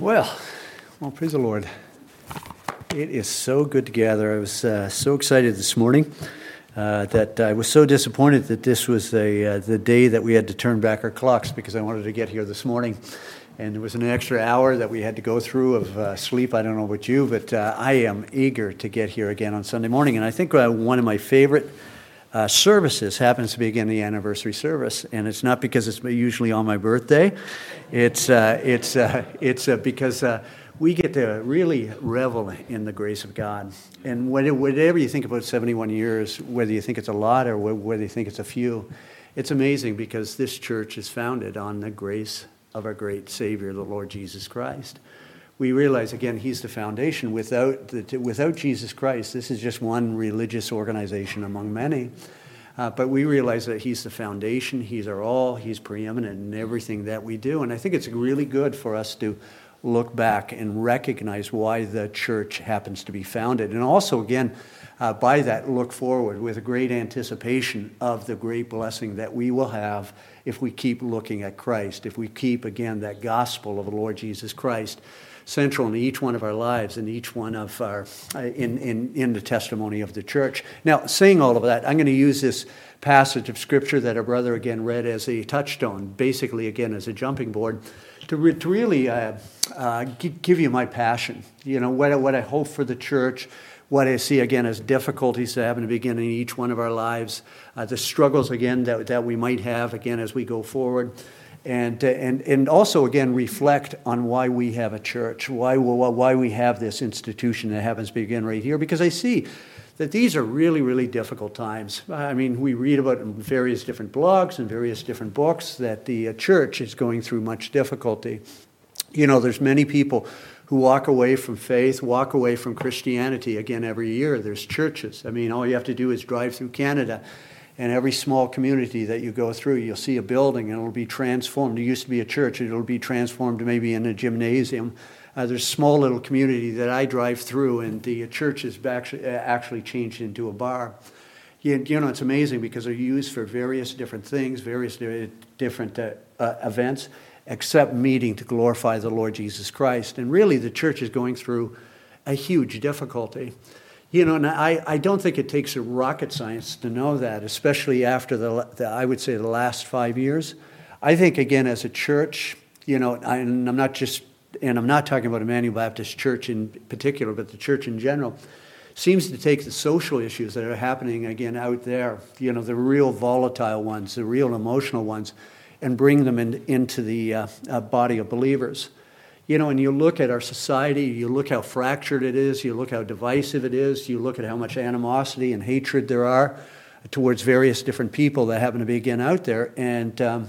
Well, well, praise the Lord. It is so good to gather. I was uh, so excited this morning uh, that I was so disappointed that this was a, uh, the day that we had to turn back our clocks because I wanted to get here this morning. And there was an extra hour that we had to go through of uh, sleep. I don't know about you, but uh, I am eager to get here again on Sunday morning. And I think uh, one of my favorite uh, services happens to be again the anniversary service, and it's not because it's usually on my birthday. It's uh, it's uh, it's uh, because uh, we get to really revel in the grace of God. And whatever you think about 71 years, whether you think it's a lot or whether you think it's a few, it's amazing because this church is founded on the grace of our great Savior, the Lord Jesus Christ we realize again he's the foundation. Without, the, without Jesus Christ, this is just one religious organization among many. Uh, but we realize that he's the foundation, he's our all, he's preeminent in everything that we do. And I think it's really good for us to look back and recognize why the church happens to be founded. And also, again, uh, by that, look forward with a great anticipation of the great blessing that we will have if we keep looking at Christ, if we keep, again, that gospel of the Lord Jesus Christ central in each one of our lives and each one of our uh, in, in, in the testimony of the church. Now, saying all of that, I'm going to use this passage of scripture that our brother again read as a touchstone, basically again as a jumping board, to, re- to really uh, uh, give you my passion. You know what, what I hope for the church what I see again as difficulties that happen to begin in each one of our lives, uh, the struggles again that, that we might have again as we go forward and, uh, and, and also again reflect on why we have a church, why, why we have this institution that happens to begin right here, because I see that these are really, really difficult times. I mean, we read about in various different blogs and various different books that the uh, church is going through much difficulty. You know, there's many people who walk away from faith, walk away from Christianity again every year. There's churches. I mean, all you have to do is drive through Canada and every small community that you go through, you'll see a building and it'll be transformed. It used to be a church, it'll be transformed maybe in a gymnasium. Uh, there's a small little community that I drive through, and the church is actually, uh, actually changed into a bar. You, you, know, it's amazing because they're used for various different things, various different uh, uh, events, except meeting to glorify the Lord Jesus Christ. And really, the church is going through a huge difficulty. You know, and I, I don't think it takes a rocket science to know that, especially after the, the, I would say, the last five years. I think, again, as a church, you know, I, and I'm not just, and I'm not talking about Emmanuel Baptist Church in particular, but the church in general, seems to take the social issues that are happening, again, out there, you know, the real volatile ones, the real emotional ones, and bring them in, into the uh, uh, body of believers. You know, and you look at our society, you look how fractured it is, you look how divisive it is, you look at how much animosity and hatred there are towards various different people that happen to be again out there, and um,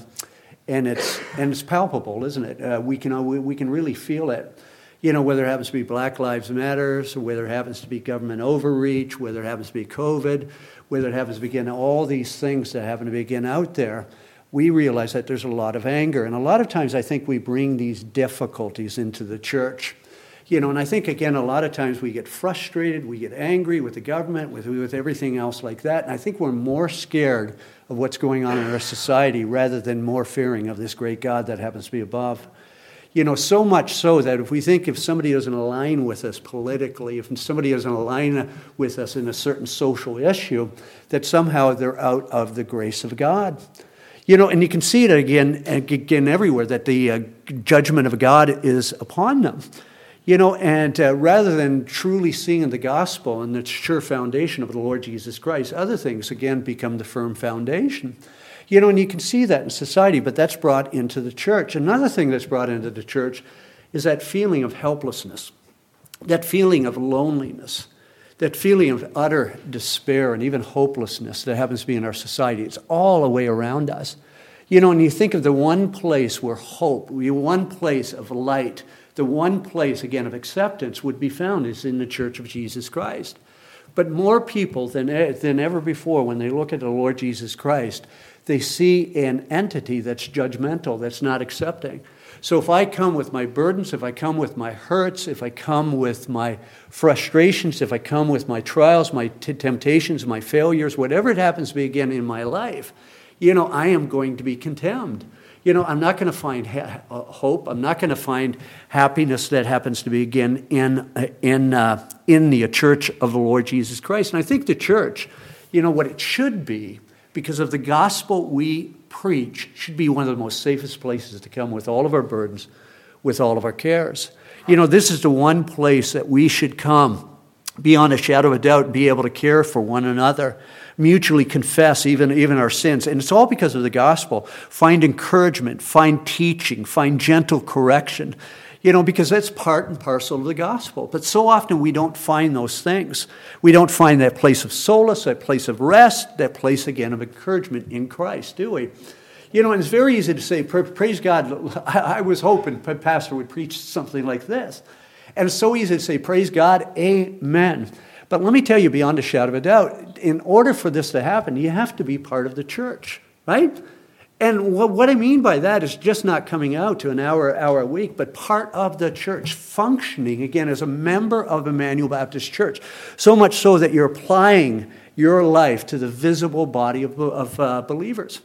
and it's and it's palpable, isn't it? Uh, we can we, we can really feel it. You know, whether it happens to be Black Lives Matters, whether it happens to be government overreach, whether it happens to be COVID, whether it happens to be again all these things that happen to be again out there we realize that there's a lot of anger. And a lot of times I think we bring these difficulties into the church. You know, and I think again, a lot of times we get frustrated, we get angry with the government, with, with everything else like that. And I think we're more scared of what's going on in our society rather than more fearing of this great God that happens to be above. You know, so much so that if we think if somebody doesn't align with us politically, if somebody doesn't align with us in a certain social issue, that somehow they're out of the grace of God. You know, and you can see it again, again everywhere that the uh, judgment of God is upon them. You know, and uh, rather than truly seeing the gospel and the sure foundation of the Lord Jesus Christ, other things again become the firm foundation. You know, and you can see that in society, but that's brought into the church. Another thing that's brought into the church is that feeling of helplessness, that feeling of loneliness that feeling of utter despair and even hopelessness that happens to be in our society. It's all the way around us. You know, and you think of the one place where hope, the one place of light, the one place, again, of acceptance would be found is in the church of Jesus Christ. But more people than, than ever before, when they look at the Lord Jesus Christ, they see an entity that's judgmental, that's not accepting. So if I come with my burdens, if I come with my hurts, if I come with my frustrations, if I come with my trials, my t- temptations, my failures, whatever it happens to be again in my life, you know, I am going to be contemned. You know, I'm not going to find ha- uh, hope. I'm not going to find happiness that happens to be again in, uh, in, uh, in the church of the Lord Jesus Christ. And I think the church, you know, what it should be, because of the gospel we preach, should be one of the most safest places to come with all of our burdens, with all of our cares. You know, this is the one place that we should come beyond a shadow of a doubt, be able to care for one another mutually confess even, even our sins. And it's all because of the gospel. Find encouragement, find teaching, find gentle correction. You know, because that's part and parcel of the gospel. But so often we don't find those things. We don't find that place of solace, that place of rest, that place again of encouragement in Christ, do we? You know, and it's very easy to say, praise God. I was hoping Pastor would preach something like this. And it's so easy to say, praise God, amen. But let me tell you beyond a shadow of a doubt, in order for this to happen, you have to be part of the church, right? And what I mean by that is just not coming out to an hour, hour a week, but part of the church, functioning again as a member of Emmanuel Baptist Church. So much so that you're applying your life to the visible body of, of uh, believers.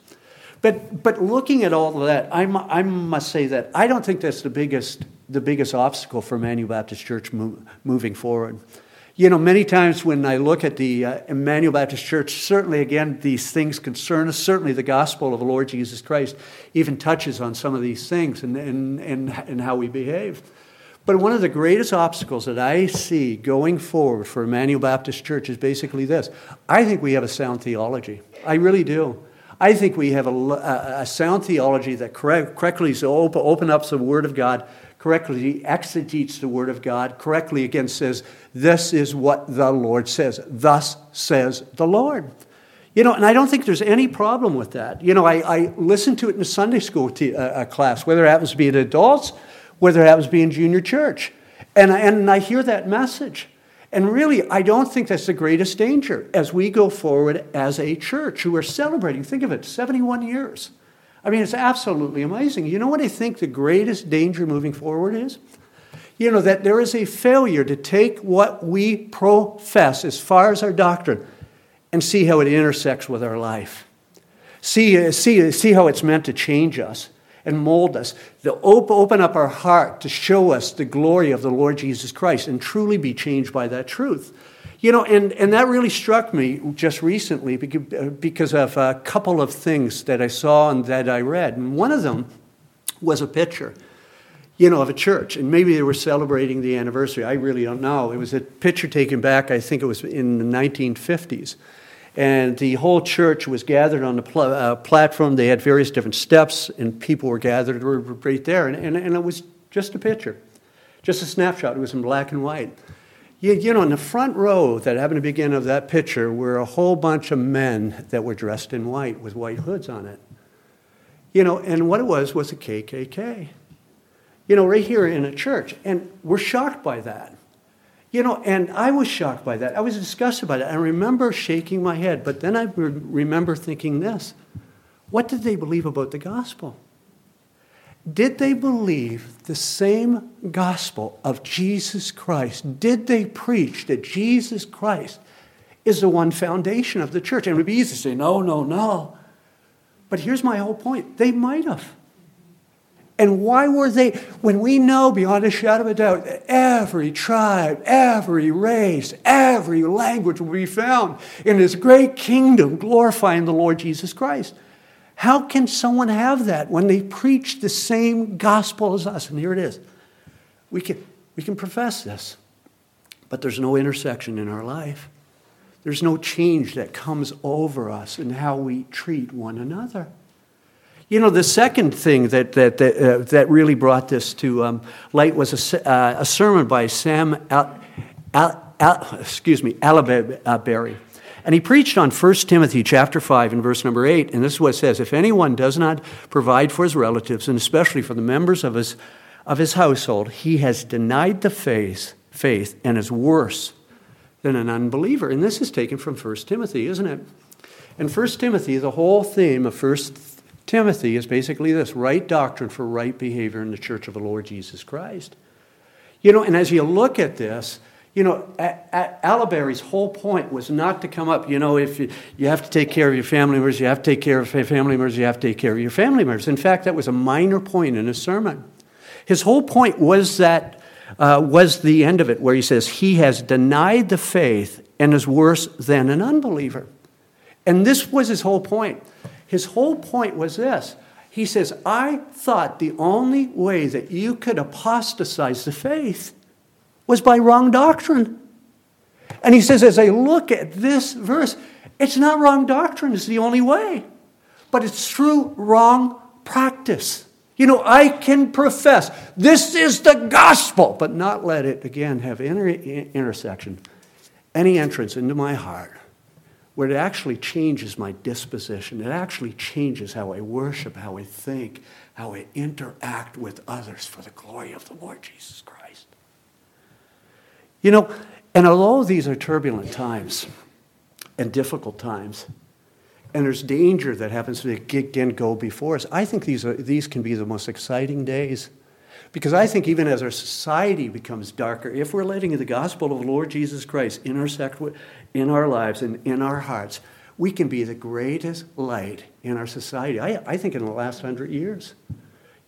But, but looking at all of that, I'm, I must say that I don't think that's the biggest, the biggest obstacle for Emmanuel Baptist Church move, moving forward. You know, many times when I look at the uh, Emmanuel Baptist Church, certainly again, these things concern us. Certainly the gospel of the Lord Jesus Christ even touches on some of these things and, and, and, and how we behave. But one of the greatest obstacles that I see going forward for Emmanuel Baptist Church is basically this I think we have a sound theology. I really do. I think we have a, a sound theology that correct, correctly open, open up the Word of God correctly exegetes the Word of God, correctly again says, This is what the Lord says. Thus says the Lord. You know, and I don't think there's any problem with that. You know, I, I listen to it in a Sunday school t- uh, class, whether it happens to be in adults, whether it happens to be in junior church. And, and I hear that message. And really, I don't think that's the greatest danger as we go forward as a church who are celebrating, think of it, 71 years. I mean, it's absolutely amazing. You know what I think the greatest danger moving forward is? You know, that there is a failure to take what we profess as far as our doctrine and see how it intersects with our life. See, uh, see, uh, see how it's meant to change us and mold us, to open up our heart to show us the glory of the Lord Jesus Christ and truly be changed by that truth. You know, and, and that really struck me just recently because of a couple of things that I saw and that I read. And one of them was a picture, you know, of a church. And maybe they were celebrating the anniversary. I really don't know. It was a picture taken back, I think it was in the 1950s. And the whole church was gathered on the pl- uh, platform. They had various different steps, and people were gathered right there. And, and, and it was just a picture, just a snapshot. It was in black and white. You, you know, in the front row that happened to begin of that picture were a whole bunch of men that were dressed in white with white hoods on it. You know, and what it was was a KKK. You know, right here in a church. And we're shocked by that. You know, and I was shocked by that. I was disgusted by that. I remember shaking my head, but then I remember thinking this what did they believe about the gospel? Did they believe the same gospel of Jesus Christ? Did they preach that Jesus Christ is the one foundation of the church? And it would be easy to say, no, no, no. But here's my whole point they might have. And why were they, when we know beyond a shadow of a doubt that every tribe, every race, every language will be found in this great kingdom glorifying the Lord Jesus Christ? How can someone have that when they preach the same gospel as us? And here it is. We can, we can profess this, but there's no intersection in our life. There's no change that comes over us in how we treat one another. You know, the second thing that, that, that, uh, that really brought this to um, light was a, uh, a sermon by Sam Al, Al, Al, excuse me, Allberry. And he preached on 1 Timothy chapter 5 and verse number 8, and this is what it says If anyone does not provide for his relatives, and especially for the members of his, of his household, he has denied the faith, faith and is worse than an unbeliever. And this is taken from 1 Timothy, isn't it? In 1 Timothy, the whole theme of 1 Timothy is basically this right doctrine for right behavior in the church of the Lord Jesus Christ. You know, and as you look at this, You know, Allberry's whole point was not to come up, you know, if you, you have to take care of your family members, you have to take care of your family members, you have to take care of your family members. In fact, that was a minor point in his sermon. His whole point was that, uh, was the end of it, where he says, He has denied the faith and is worse than an unbeliever. And this was his whole point. His whole point was this. He says, I thought the only way that you could apostatize the faith was by wrong doctrine. And he says, as I look at this verse, it's not wrong doctrine, it's the only way, but it's through wrong practice. You know, I can profess this is the gospel, but not let it again have any intersection, any entrance into my heart where it actually changes my disposition. It actually changes how I worship, how I think, how I interact with others for the glory of the Lord Jesus Christ. You know, and although these are turbulent times and difficult times, and there's danger that happens to again go before us, I think these, are, these can be the most exciting days. Because I think even as our society becomes darker, if we're letting the gospel of the Lord Jesus Christ intersect with, in our lives and in our hearts, we can be the greatest light in our society. I, I think in the last hundred years.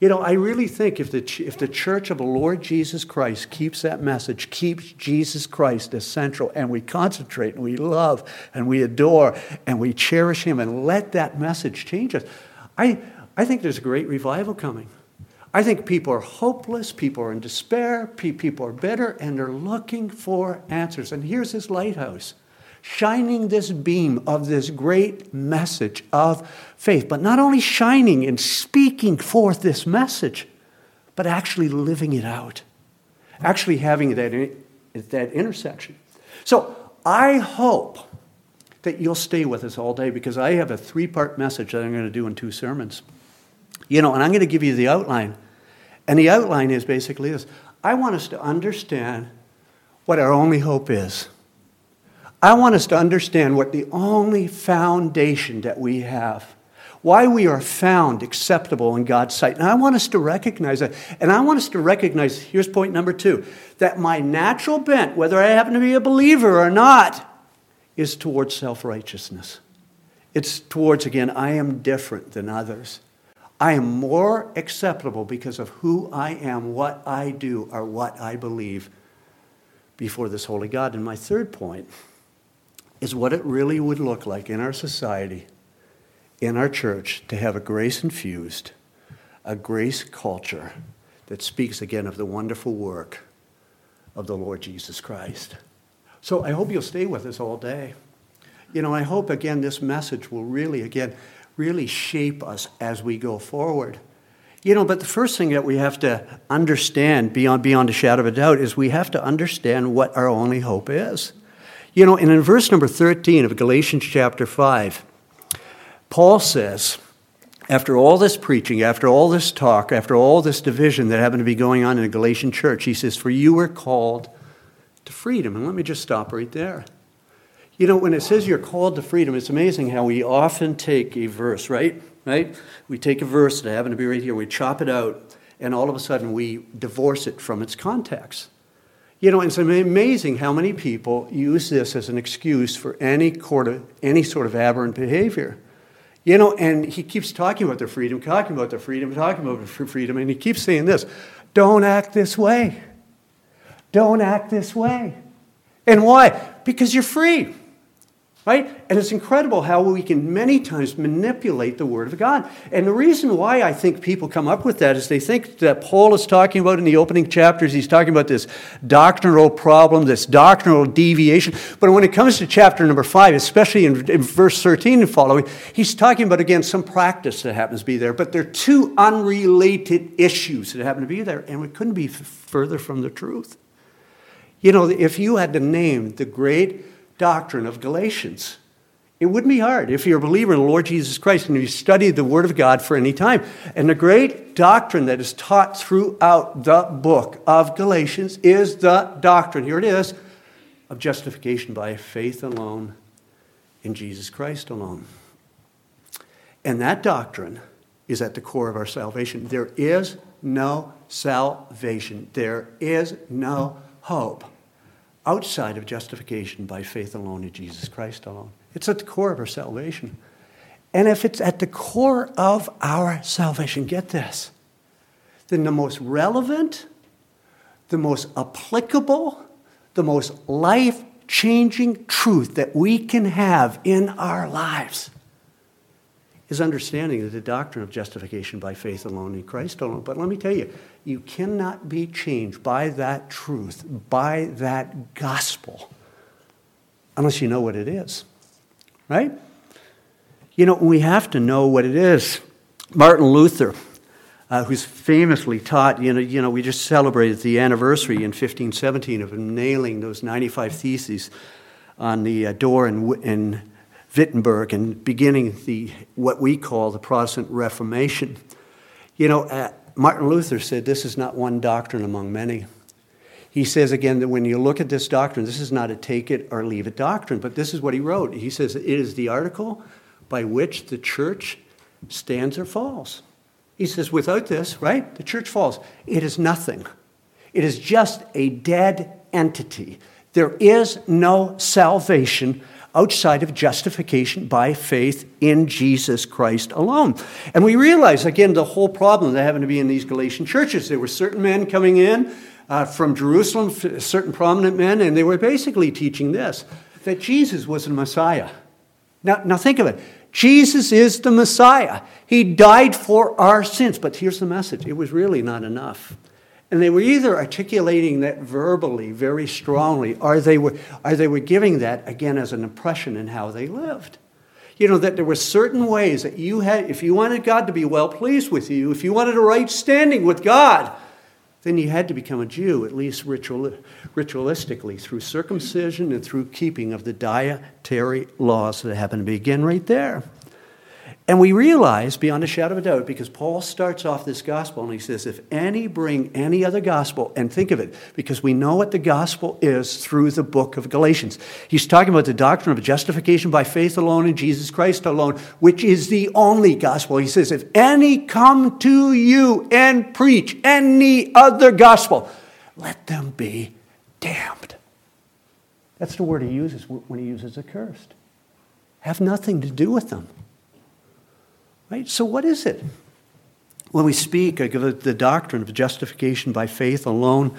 You know, I really think if the, if the church of the Lord Jesus Christ keeps that message, keeps Jesus Christ as central, and we concentrate and we love and we adore and we cherish Him and let that message change us, I, I think there's a great revival coming. I think people are hopeless, people are in despair, people are bitter, and they're looking for answers. And here's this lighthouse shining this beam of this great message of faith, but not only shining and speaking forth this message, but actually living it out, actually having that, that intersection. So I hope that you'll stay with us all day because I have a three part message that I'm going to do in two sermons. You know, and I'm going to give you the outline. And the outline is basically this I want us to understand what our only hope is. I want us to understand what the only foundation that we have, why we are found acceptable in God's sight. And I want us to recognize that. And I want us to recognize here's point number two that my natural bent, whether I happen to be a believer or not, is towards self righteousness. It's towards, again, I am different than others. I am more acceptable because of who I am, what I do, or what I believe before this holy God. And my third point is what it really would look like in our society, in our church, to have a grace infused, a grace culture that speaks again of the wonderful work of the Lord Jesus Christ. So I hope you'll stay with us all day. You know, I hope again this message will really, again, really shape us as we go forward. You know, but the first thing that we have to understand beyond, beyond a shadow of a doubt is we have to understand what our only hope is. You know, and in verse number 13 of Galatians chapter 5, Paul says, after all this preaching, after all this talk, after all this division that happened to be going on in the Galatian church, he says, For you were called to freedom. And let me just stop right there. You know, when it says you're called to freedom, it's amazing how we often take a verse, right? Right? We take a verse that happened to be right here, we chop it out, and all of a sudden we divorce it from its context. You know, it's amazing how many people use this as an excuse for any, of, any sort of aberrant behavior. You know, and he keeps talking about their freedom, talking about their freedom, talking about their freedom, and he keeps saying this don't act this way. Don't act this way. And why? Because you're free right? And it's incredible how we can many times manipulate the Word of God. And the reason why I think people come up with that is they think that Paul is talking about in the opening chapters, he's talking about this doctrinal problem, this doctrinal deviation. But when it comes to chapter number five, especially in, in verse 13 and following, he's talking about, again, some practice that happens to be there. But they're two unrelated issues that happen to be there. And it couldn't be further from the truth. You know, if you had to name the great doctrine of Galatians. It wouldn't be hard if you're a believer in the Lord Jesus Christ and you studied the Word of God for any time. And the great doctrine that is taught throughout the book of Galatians is the doctrine, here it is, of justification by faith alone in Jesus Christ alone. And that doctrine is at the core of our salvation. There is no salvation, there is no hope outside of justification by faith alone in Jesus Christ alone. It's at the core of our salvation. And if it's at the core of our salvation, get this, then the most relevant, the most applicable, the most life changing truth that we can have in our lives is understanding of the doctrine of justification by faith alone in Christ alone. But let me tell you, you cannot be changed by that truth, by that gospel, unless you know what it is. Right? You know, we have to know what it is. Martin Luther, uh, who's famously taught, you know, you know, we just celebrated the anniversary in 1517 of him nailing those 95 theses on the uh, door in, in Wittenberg and beginning the, what we call the Protestant Reformation. You know, uh, Martin Luther said this is not one doctrine among many. He says again that when you look at this doctrine, this is not a take it or leave it doctrine, but this is what he wrote. He says it is the article by which the church stands or falls. He says, without this, right, the church falls. It is nothing. It is just a dead entity. There is no salvation outside of justification by faith in Jesus Christ alone. And we realize, again, the whole problem that happened to be in these Galatian churches. There were certain men coming in uh, from Jerusalem, certain prominent men, and they were basically teaching this that Jesus was the Messiah. Now, now think of it. Jesus is the Messiah. He died for our sins. But here's the message it was really not enough. And they were either articulating that verbally very strongly, or they were, or they were giving that again as an impression in how they lived. You know, that there were certain ways that you had, if you wanted God to be well pleased with you, if you wanted a right standing with God, then you had to become a Jew, at least ritual, ritualistically, through circumcision and through keeping of the dietary laws that happen to begin right there. And we realize beyond a shadow of a doubt, because Paul starts off this gospel and he says, If any bring any other gospel, and think of it, because we know what the gospel is through the book of Galatians. He's talking about the doctrine of justification by faith alone in Jesus Christ alone, which is the only gospel. He says, If any come to you and preach any other gospel, let them be damned. That's the word he uses when he uses accursed. Have nothing to do with them. Right? So, what is it? When we speak of the doctrine of justification by faith alone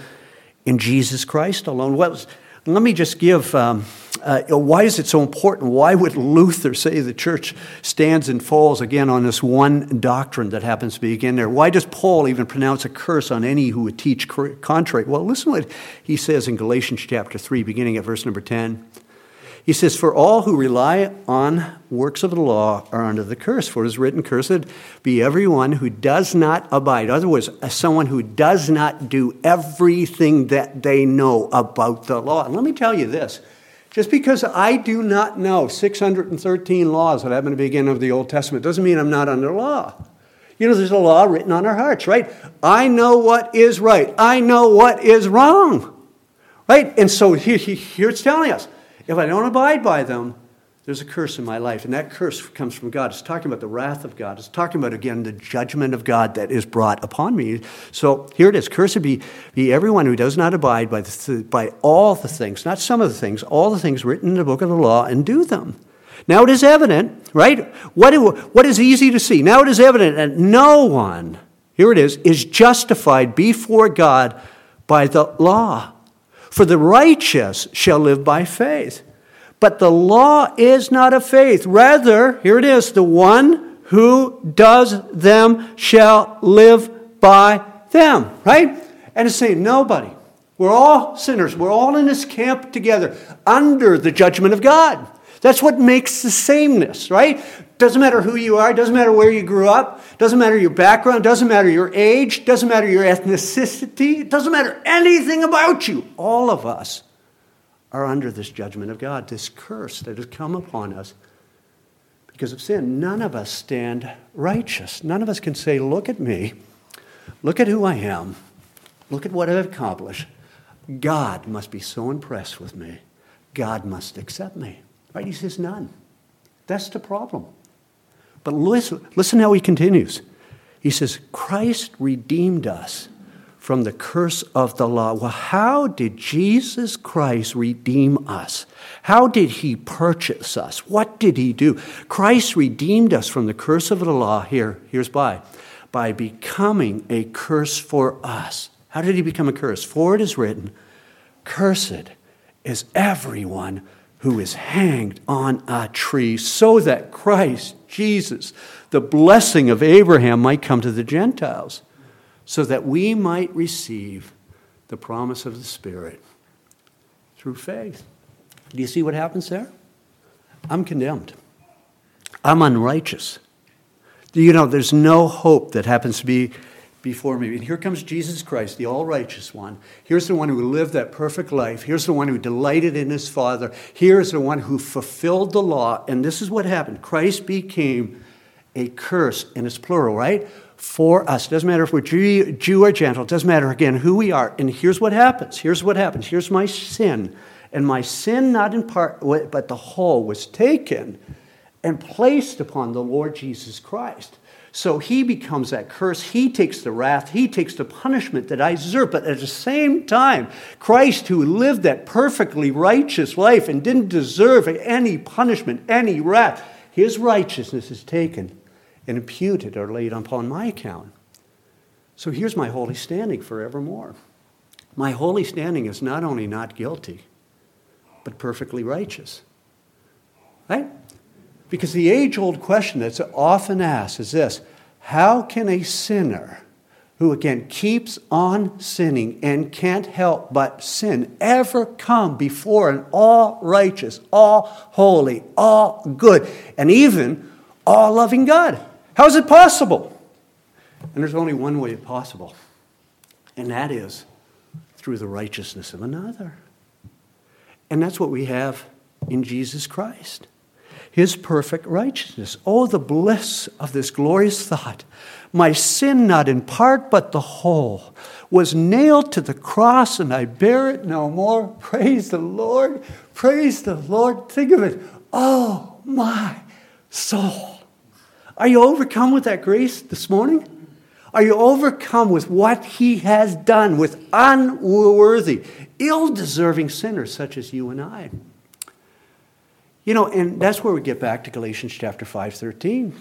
in Jesus Christ alone, well, let me just give um, uh, why is it so important? Why would Luther say the church stands and falls again on this one doctrine that happens to be again there? Why does Paul even pronounce a curse on any who would teach contrary? Well, listen what he says in Galatians chapter 3, beginning at verse number 10. He says, For all who rely on works of the law are under the curse. For it is written, Cursed be everyone who does not abide. In other words, someone who does not do everything that they know about the law. And let me tell you this just because I do not know 613 laws that happen to begin of the Old Testament doesn't mean I'm not under law. You know, there's a law written on our hearts, right? I know what is right. I know what is wrong, right? And so here, here it's telling us if I don't abide by them, there's a curse in my life. And that curse comes from God. It's talking about the wrath of God. It's talking about, again, the judgment of God that is brought upon me. So here it is Cursed be, be everyone who does not abide by, the, by all the things, not some of the things, all the things written in the book of the law and do them. Now it is evident, right? What, what is easy to see? Now it is evident that no one, here it is, is justified before God by the law. For the righteous shall live by faith. But the law is not of faith. Rather, here it is the one who does them shall live by them. Right? And it's saying nobody. We're all sinners. We're all in this camp together under the judgment of God. That's what makes the sameness, right? Doesn't matter who you are, doesn't matter where you grew up, doesn't matter your background, doesn't matter your age, doesn't matter your ethnicity, it doesn't matter anything about you. All of us are under this judgment of God, this curse that has come upon us because of sin. None of us stand righteous. None of us can say, Look at me, look at who I am, look at what I've accomplished. God must be so impressed with me. God must accept me. Right? He says, None. That's the problem. But listen, listen how he continues. He says, Christ redeemed us from the curse of the law. Well, how did Jesus Christ redeem us? How did he purchase us? What did he do? Christ redeemed us from the curse of the law. Here, here's by. By becoming a curse for us. How did he become a curse? For it is written, Cursed is everyone who is hanged on a tree, so that Christ, Jesus, the blessing of Abraham, might come to the Gentiles, so that we might receive the promise of the Spirit through faith. Do you see what happens there? I'm condemned. I'm unrighteous. You know, there's no hope that happens to be before me. And here comes Jesus Christ, the all righteous one. Here's the one who lived that perfect life. Here's the one who delighted in his Father. Here's the one who fulfilled the law. And this is what happened Christ became a curse, and it's plural, right? For us. Doesn't matter if we're Jew, Jew or Gentile, It doesn't matter again who we are. And here's what happens. Here's what happens. Here's my sin. And my sin, not in part, but the whole, was taken and placed upon the Lord Jesus Christ. So he becomes that curse. He takes the wrath. He takes the punishment that I deserve. But at the same time, Christ, who lived that perfectly righteous life and didn't deserve any punishment, any wrath, his righteousness is taken and imputed or laid upon my account. So here's my holy standing forevermore. My holy standing is not only not guilty, but perfectly righteous. Right? Because the age old question that's often asked is this How can a sinner who, again, keeps on sinning and can't help but sin ever come before an all righteous, all holy, all good, and even all loving God? How is it possible? And there's only one way possible, and that is through the righteousness of another. And that's what we have in Jesus Christ his perfect righteousness. Oh, the bliss of this glorious thought. My sin, not in part, but the whole, was nailed to the cross, and I bear it no more. Praise the Lord. Praise the Lord. Think of it. Oh, my soul. Are you overcome with that grace this morning? Are you overcome with what he has done with unworthy, ill deserving sinners such as you and I? You know, and that's where we get back to Galatians chapter 5, 13.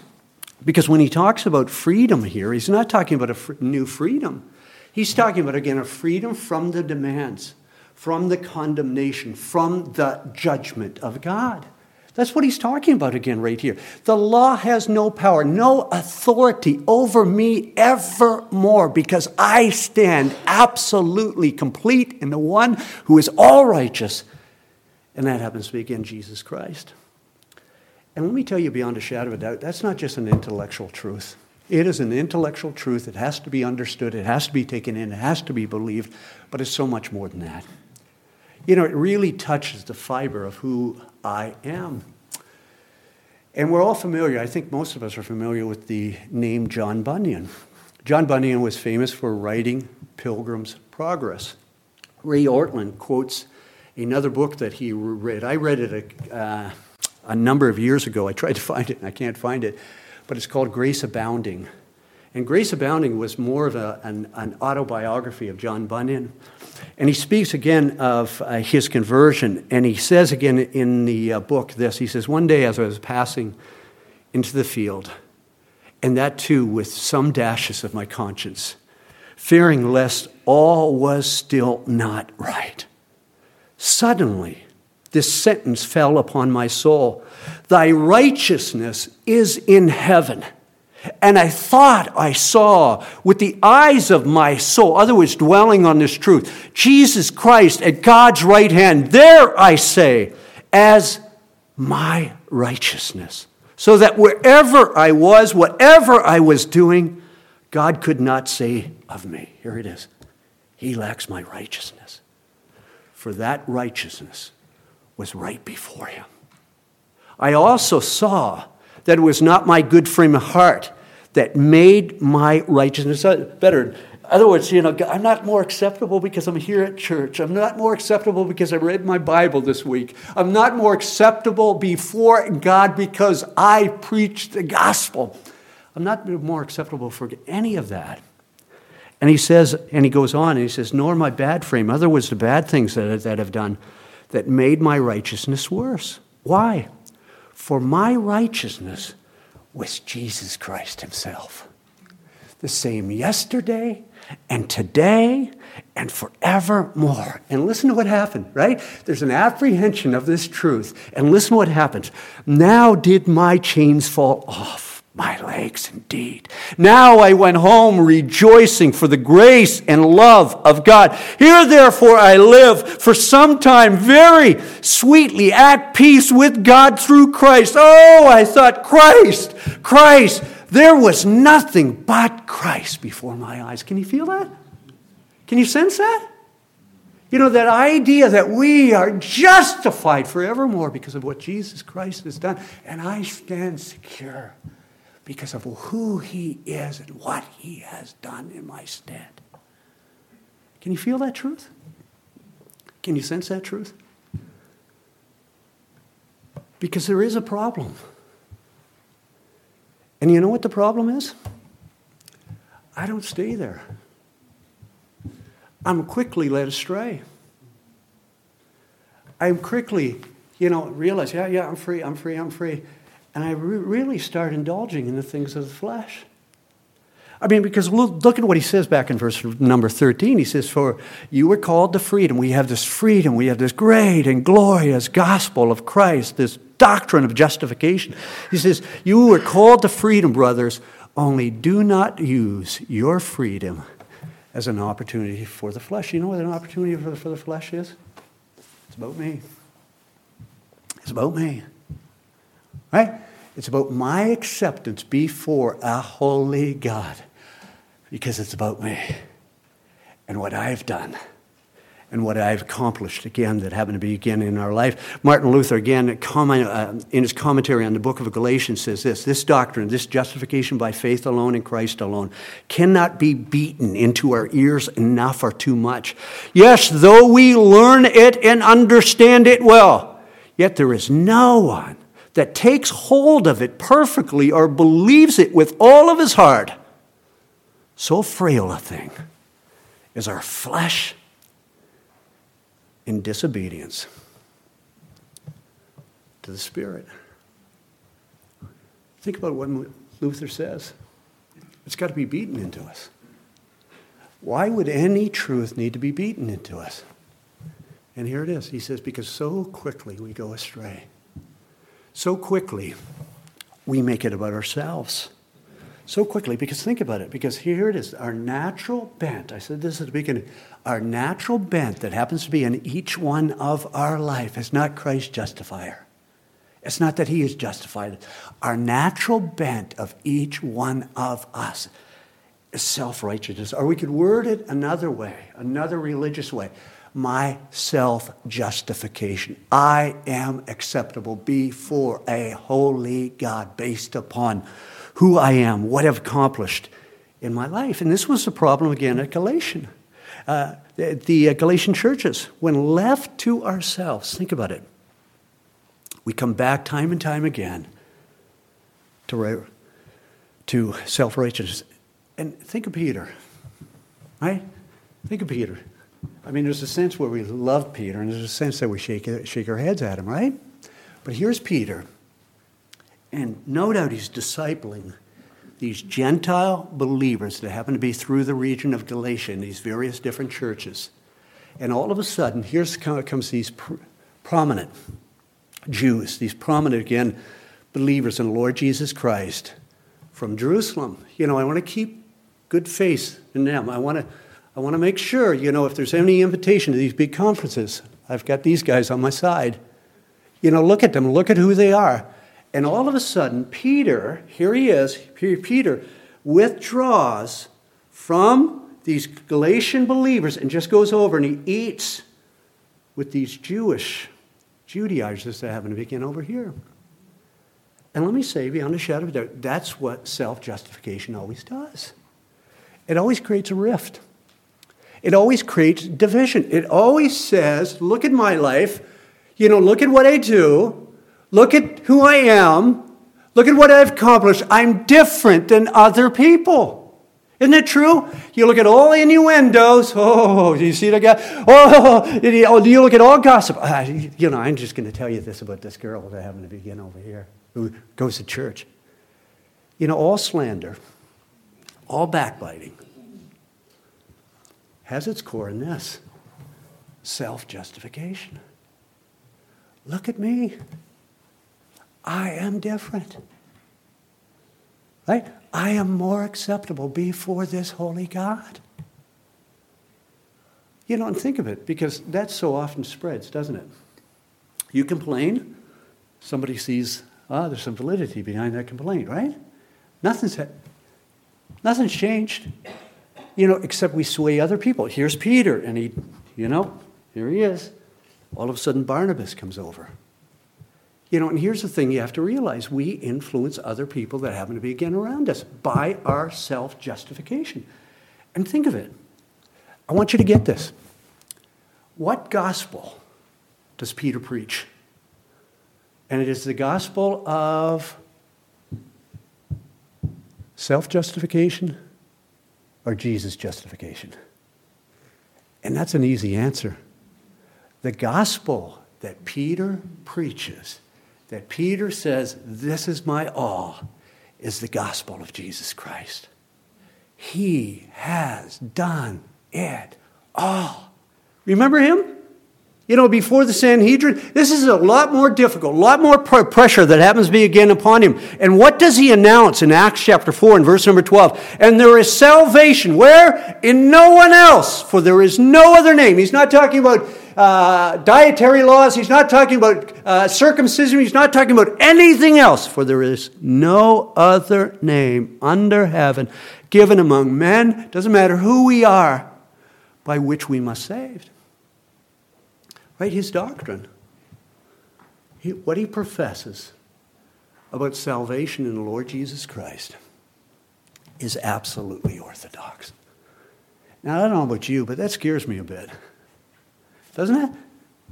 Because when he talks about freedom here, he's not talking about a fr- new freedom. He's talking about, again, a freedom from the demands, from the condemnation, from the judgment of God. That's what he's talking about again, right here. The law has no power, no authority over me evermore because I stand absolutely complete in the one who is all righteous and that happens to be, again, Jesus Christ. And let me tell you beyond a shadow of a doubt, that's not just an intellectual truth. It is an intellectual truth. It has to be understood. It has to be taken in. It has to be believed. But it's so much more than that. You know, it really touches the fiber of who I am. And we're all familiar, I think most of us are familiar with the name John Bunyan. John Bunyan was famous for writing Pilgrim's Progress. Ray Ortlund quotes another book that he read. I read it a, uh, a number of years ago. I tried to find it and I can't find it, but it's called Grace Abounding. And Grace Abounding was more of a, an, an, autobiography of John Bunyan. And he speaks again of uh, his conversion. And he says again in the uh, book this he says, One day as I was passing into the field, and that too with some dashes of my conscience, fearing lest all was still not right, Suddenly, this sentence fell upon my soul Thy righteousness is in heaven. And I thought I saw with the eyes of my soul, other words, dwelling on this truth, Jesus Christ at God's right hand, there I say, as my righteousness. So that wherever I was, whatever I was doing, God could not say of me, here it is, He lacks my righteousness for that righteousness was right before him. I also saw that it was not my good frame of heart that made my righteousness better. In other words, you know, I'm not more acceptable because I'm here at church. I'm not more acceptable because I read my Bible this week. I'm not more acceptable before God because I preach the gospel. I'm not more acceptable for any of that. And he says, and he goes on and he says, Nor my bad frame. Other words, the bad things that, that I've done that made my righteousness worse. Why? For my righteousness was Jesus Christ himself. The same yesterday and today and forevermore. And listen to what happened, right? There's an apprehension of this truth. And listen to what happens. Now did my chains fall off my legs indeed. Now I went home rejoicing for the grace and love of God. Here therefore I live for some time very sweetly at peace with God through Christ. Oh, I thought Christ, Christ. There was nothing but Christ before my eyes. Can you feel that? Can you sense that? You know, that idea that we are justified forevermore because of what Jesus Christ has done. And I stand secure because of who he is and what he has done in my stead. Can you feel that truth? Can you sense that truth? Because there is a problem. And you know what the problem is? I don't stay there. I'm quickly led astray. I'm quickly, you know, realize, yeah, yeah, I'm free, I'm free, I'm free and I re- really start indulging in the things of the flesh. I mean, because look, at what he says back in verse number 13. He says, For you were called to freedom. We have this freedom. We have this great and glorious gospel of Christ, this doctrine of justification. He says, You were called to freedom, brothers, only do not use your freedom as an opportunity for the flesh. You know what an opportunity for the, for the flesh is? It's about me. It's about me. Right? It's about my acceptance before a holy God because it's about me and what I've done and what I've accomplished again that happened to be again in our life. Martin Luther, again, uh, in his commentary on the book of Galatians, says this this doctrine, this justification by faith alone in Christ alone, cannot be beaten into our ears enough or too much. Yes, though we learn it and understand it well, yet there is no one that takes hold of it perfectly or believes it with all of his heart, so frail a thing is our flesh in disobedience to the Spirit. Think about what Luther says. It's got to be beaten into us. Why would any truth need to be beaten into us? And here it is. He says, because so quickly we go astray so quickly we make it about ourselves. So quickly, because think about it, because here it is, our natural bent. I said this at the beginning. Our natural bent that happens to be in each one of our life is not Christ's justifier. It's not that he is justified. Our natural bent of each one of us is self righteousness. Or we could word it another way, another religious way my self justification. I am acceptable before a holy God based upon who I am, what I've accomplished in my life. And this was the problem again at Galatian. Uh, the, the Galatian churches, when left to ourselves, think about it. We come back time and time again to, to self righteousness. And think of Peter, right? Think of Peter. I mean, there's a sense where we love Peter, and there's a sense that we shake, shake our heads at him, right? But here's Peter, and no doubt he's discipling these Gentile believers that happen to be through the region of Galatia in these various different churches. And all of a sudden, here comes these pr- prominent Jews, these prominent, again, believers in the Lord Jesus Christ from Jerusalem. You know, I want to keep good faith in them. I want to I want to make sure, you know, if there's any invitation to these big conferences, I've got these guys on my side. You know, look at them, look at who they are. And all of a sudden, Peter, here he is, Peter withdraws from these Galatian believers and just goes over and he eats with these Jewish Judaizers that happen to begin over here. And let me say, beyond a shadow of a doubt, that's what self justification always does. It always creates a rift. It always creates division. It always says, look at my life, you know, look at what I do, look at who I am, look at what I've accomplished. I'm different than other people. Isn't it true? You look at all innuendos. Oh, do you see the guy? Oh, do you look at all gossip? Uh, you know, I'm just going to tell you this about this girl that I happen to begin over here who goes to church. You know, all slander, all backbiting has its core in this self justification. Look at me. I am different. Right? I am more acceptable before this holy God. You know, and think of it, because that so often spreads, doesn't it? You complain, somebody sees, ah, there's some validity behind that complaint, right? Nothing's, nothing's changed, you know, except we sway other people. Here's Peter, and he, you know, here he is. All of a sudden, Barnabas comes over. You know, and here's the thing you have to realize we influence other people that happen to be again around us by our self justification. And think of it. I want you to get this. What gospel does Peter preach? And it is the gospel of self justification or Jesus' justification? And that's an easy answer. The gospel that Peter preaches that Peter says, This is my all, is the gospel of Jesus Christ. He has done it all. Remember him? You know, before the Sanhedrin, this is a lot more difficult, a lot more pressure that happens to be again upon him. And what does he announce in Acts chapter 4 and verse number 12? And there is salvation. Where? In no one else, for there is no other name. He's not talking about uh, dietary laws. He's not talking about uh, circumcision. He's not talking about anything else. For there is no other name under heaven given among men, doesn't matter who we are, by which we must saved. Right? His doctrine, he, what he professes about salvation in the Lord Jesus Christ is absolutely orthodox. Now, I don't know about you, but that scares me a bit doesn't it?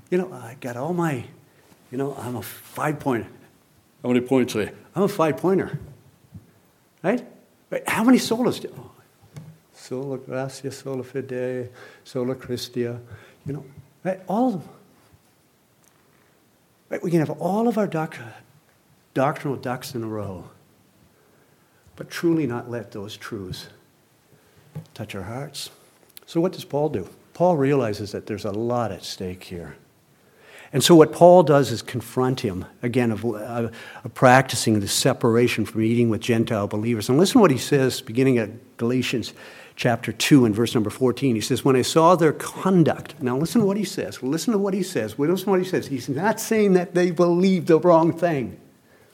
You know, I got all my, you know, I'm a five pointer. How many points are you? I'm a five pointer. Right? right? How many solas do oh, Sola gratia, sola fide, sola Christia, you know, right? All of them. Right? We can have all of our doc- doctrinal ducks in a row, but truly not let those truths touch our hearts. So, what does Paul do? Paul realizes that there's a lot at stake here. And so, what Paul does is confront him, again, of, uh, of, practicing the separation from eating with Gentile believers. And listen to what he says, beginning at Galatians chapter 2 and verse number 14. He says, When I saw their conduct, now listen to what he says. Listen to what he says. Listen to what he says. He's not saying that they believed the wrong thing.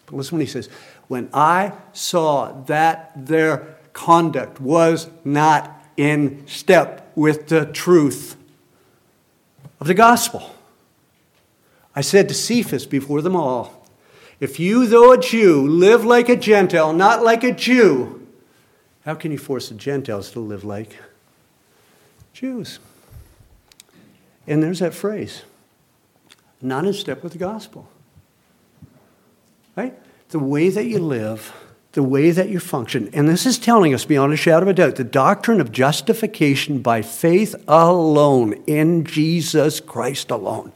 But listen to what he says. When I saw that their conduct was not in step with the truth of the gospel. I said to Cephas before them all, If you, though a Jew, live like a Gentile, not like a Jew, how can you force the Gentiles to live like Jews? And there's that phrase not in step with the gospel. Right? The way that you live the way that you function. And this is telling us beyond a shadow of a doubt the doctrine of justification by faith alone in Jesus Christ alone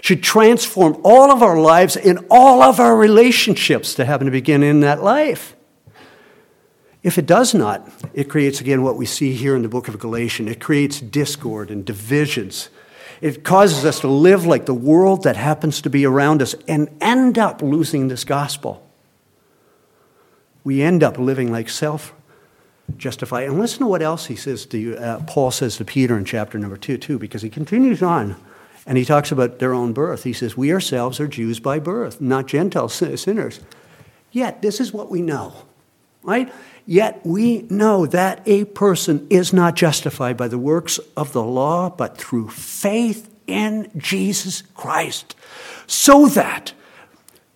should transform all of our lives and all of our relationships to happen to begin in that life. If it does not, it creates again what we see here in the book of Galatians. It creates discord and divisions. It causes us to live like the world that happens to be around us and end up losing this gospel we end up living like self justified. And listen to what else he says to you, uh, Paul says to Peter in chapter number two, too, because he continues on and he talks about their own birth. He says, We ourselves are Jews by birth, not Gentile sinners. Yet, this is what we know, right? Yet we know that a person is not justified by the works of the law, but through faith in Jesus Christ, so that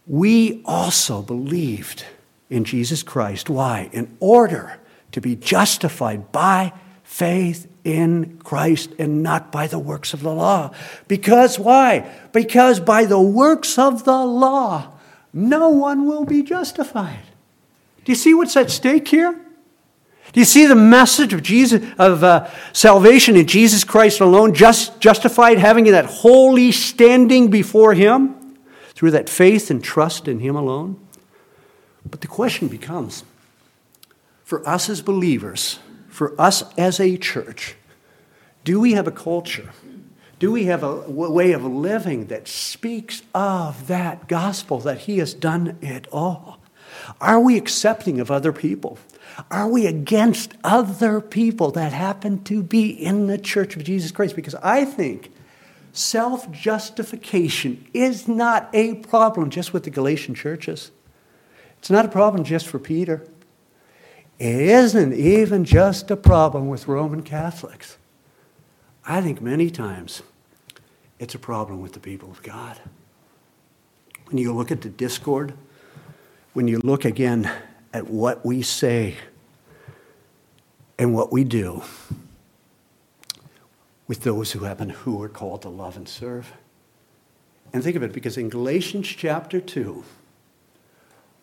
we also believed in Jesus Christ. Why? In order to be justified by faith in Christ and not by the works of the law. Because why? Because by the works of the law, no one will be justified. Do you see what's at stake here? Do you see the message of Jesus of uh, salvation in Jesus Christ alone, just justified, having that holy standing before Him through that faith and trust in Him alone? But the question becomes, for us as believers, for us as a church, do we have a culture? Do we have a way of living that speaks of that gospel that He has done it all? Are we accepting of other people? Are we against other people that happen to be in the church of Jesus Christ? Because I think self justification is not a problem just with the Galatian churches. It's not a problem just for Peter. It isn't even just a problem with Roman Catholics. I think many times it's a problem with the people of God. When you look at the discord, when you look again at what we say and what we do with those who happen who are called to love and serve. And think of it, because in Galatians chapter 2,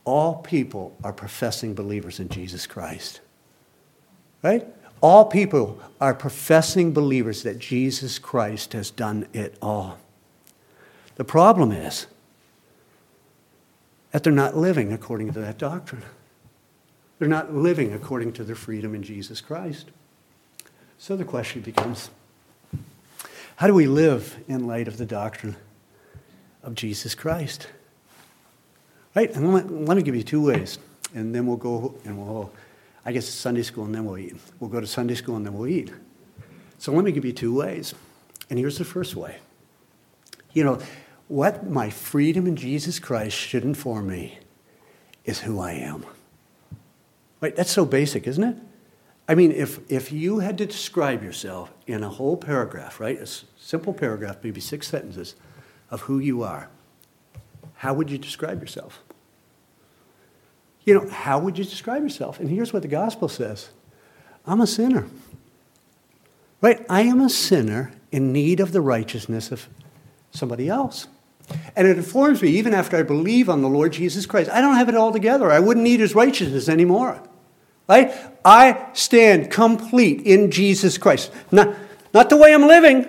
all people are professing believers in Jesus Christ. Right? All people are professing believers that Jesus Christ has done it all. The problem is that they're not living according to that doctrine. They're not living according to their freedom in Jesus Christ. So the question becomes how do we live in light of the doctrine of Jesus Christ? Right? And let, let me give you two ways, and then we'll go and we'll, I guess, Sunday school and then we'll eat. We'll go to Sunday school and then we'll eat. So let me give you two ways. And here's the first way. You know, what my freedom in Jesus Christ should inform me is who I am. Right? That's so basic, isn't it? I mean, if, if you had to describe yourself in a whole paragraph, right? A simple paragraph, maybe six sentences, of who you are, how would you describe yourself? You know, how would you describe yourself? And here's what the gospel says I'm a sinner. Right? I am a sinner in need of the righteousness of somebody else. And it informs me, even after I believe on the Lord Jesus Christ, I don't have it all together. I wouldn't need his righteousness anymore. Right? I stand complete in Jesus Christ. Not, not the way I'm living,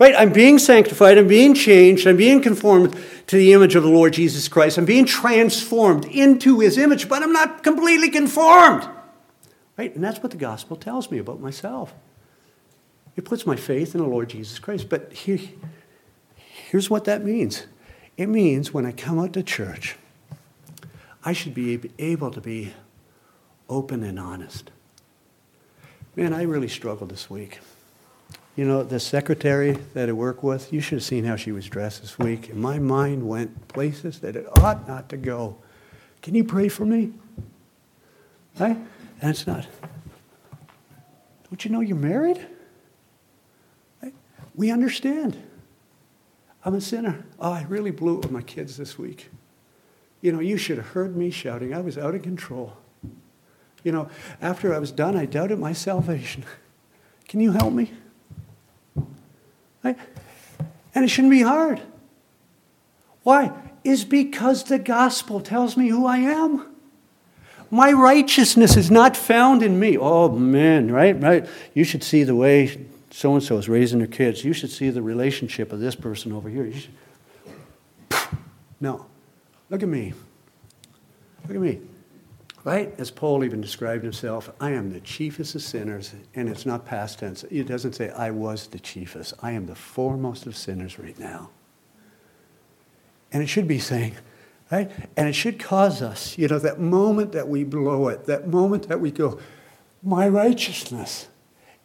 right? I'm being sanctified, I'm being changed, I'm being conformed to the image of the Lord Jesus Christ. I'm being transformed into his image, but I'm not completely conformed. Right? And that's what the gospel tells me about myself. It puts my faith in the Lord Jesus Christ. But here, here's what that means it means when I come out to church, I should be able to be open and honest. Man, I really struggled this week. You know, the secretary that I work with, you should have seen how she was dressed this week. And my mind went places that it ought not to go. Can you pray for me? Right? And it's not. Don't you know you're married? Right? We understand. I'm a sinner. Oh, I really blew it with my kids this week. You know, you should have heard me shouting. I was out of control. You know, after I was done, I doubted my salvation. Can you help me? And it shouldn't be hard. Why? Is because the gospel tells me who I am. My righteousness is not found in me. Oh man, right? Right? You should see the way so and so is raising their kids. You should see the relationship of this person over here. No. Look at me. Look at me. Right? As Paul even described himself, I am the chiefest of sinners, and it's not past tense. It doesn't say I was the chiefest. I am the foremost of sinners right now. And it should be saying, right? And it should cause us, you know, that moment that we blow it, that moment that we go, my righteousness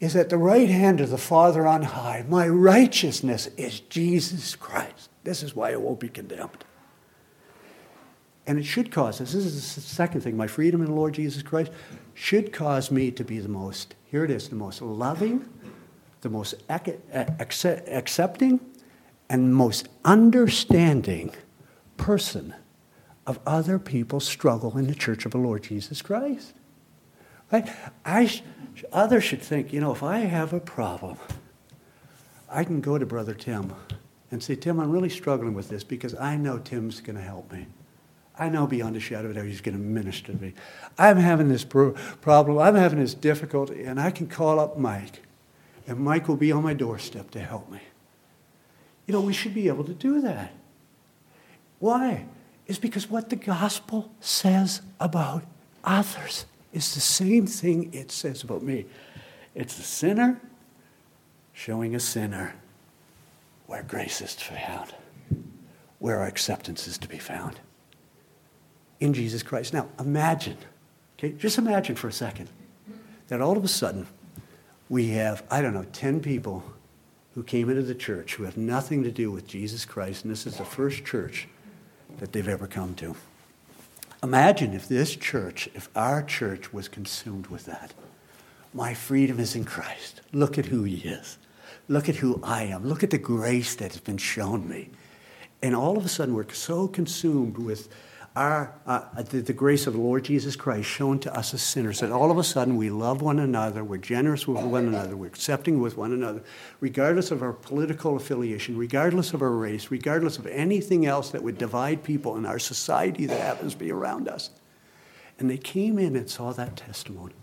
is at the right hand of the Father on high. My righteousness is Jesus Christ. This is why I won't be condemned. And it should cause us, this is the second thing, my freedom in the Lord Jesus Christ should cause me to be the most, here it is, the most loving, the most accepting, and most understanding person of other people's struggle in the church of the Lord Jesus Christ. Right? I, others should think, you know, if I have a problem, I can go to Brother Tim and say, Tim, I'm really struggling with this because I know Tim's going to help me. I know beyond a shadow of a doubt He's going to minister to me. I'm having this pro- problem, I'm having this difficulty, and I can call up Mike, and Mike will be on my doorstep to help me. You know, we should be able to do that. Why? It's because what the gospel says about others is the same thing it says about me. It's a sinner showing a sinner where grace is to found, where our acceptance is to be found in Jesus Christ. Now, imagine, okay, just imagine for a second that all of a sudden we have, I don't know, 10 people who came into the church who have nothing to do with Jesus Christ, and this is the first church that they've ever come to. Imagine if this church, if our church was consumed with that. My freedom is in Christ. Look at who He is. Look at who I am. Look at the grace that has been shown me. And all of a sudden, we're so consumed with our, uh, the, the, grace of the Lord Jesus Christ shown to us as sinners, that all of a sudden we love one another, we're generous with one another, we're accepting with one another, regardless of our political affiliation, regardless of our race, regardless of anything else that would divide people in our society that happens to be around us. And they came in and saw that testimony.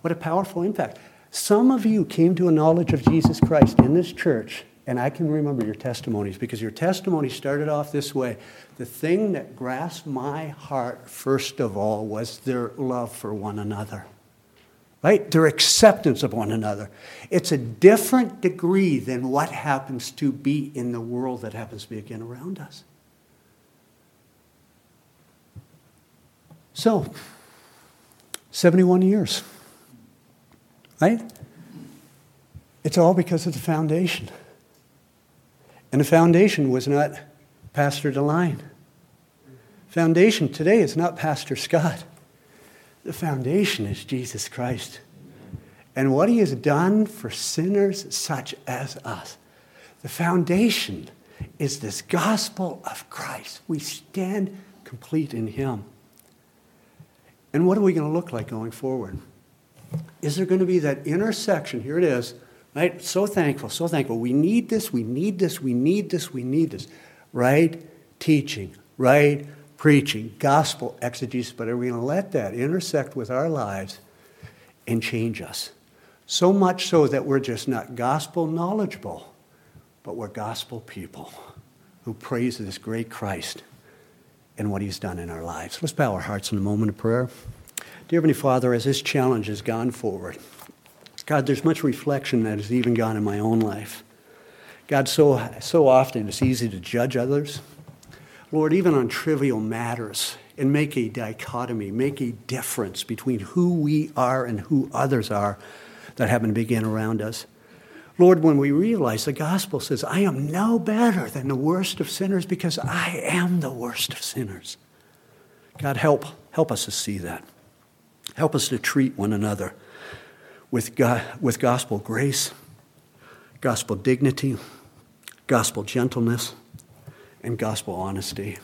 What a powerful impact. Some of you came to a knowledge of Jesus Christ in this church and I can remember your testimonies because your testimony started off this way. The thing that grasped my heart, first of all, was their love for one another, right? Their acceptance of one another. It's a different degree than what happens to be in the world that happens to be again around us. So, 71 years, right? It's all because of the foundation. And the foundation was not Pastor DeLine. Foundation today is not Pastor Scott. The foundation is Jesus Christ. And what he has done for sinners such as us. The foundation is this gospel of Christ. We stand complete in him. And what are we going to look like going forward? Is there going to be that intersection? Here it is Right? So thankful, so thankful. We need this, we need this, we need this, we need this. Right teaching, right preaching, gospel exegesis, but are we going to let that intersect with our lives and change us? So much so that we're just not gospel knowledgeable, but we're gospel people who praise this great Christ and what he's done in our lives. Let's bow our hearts in a moment of prayer. Dear Heavenly Father, as this challenge has gone forward, God, there's much reflection that has even gone in my own life. God, so, so often it's easy to judge others. Lord, even on trivial matters, and make a dichotomy, make a difference between who we are and who others are that happen to begin around us. Lord, when we realize the gospel says, I am no better than the worst of sinners because I am the worst of sinners. God, help, help us to see that. Help us to treat one another with, with gospel grace, gospel dignity, gospel gentleness, and gospel honesty.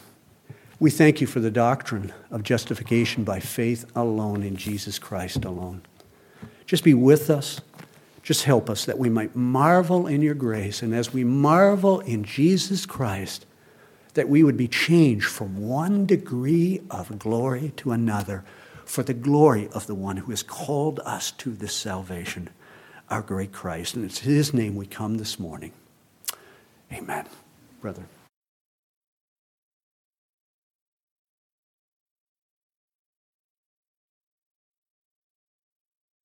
We thank you for the doctrine of justification by faith alone in Jesus Christ alone. Just be with us. Just help us that we might marvel in your grace. And as we marvel in Jesus Christ, that we would be changed from one degree of glory to another for the glory of the one who has called us to this salvation, our great Christ. And it's his name we come this morning. Amen. Brother.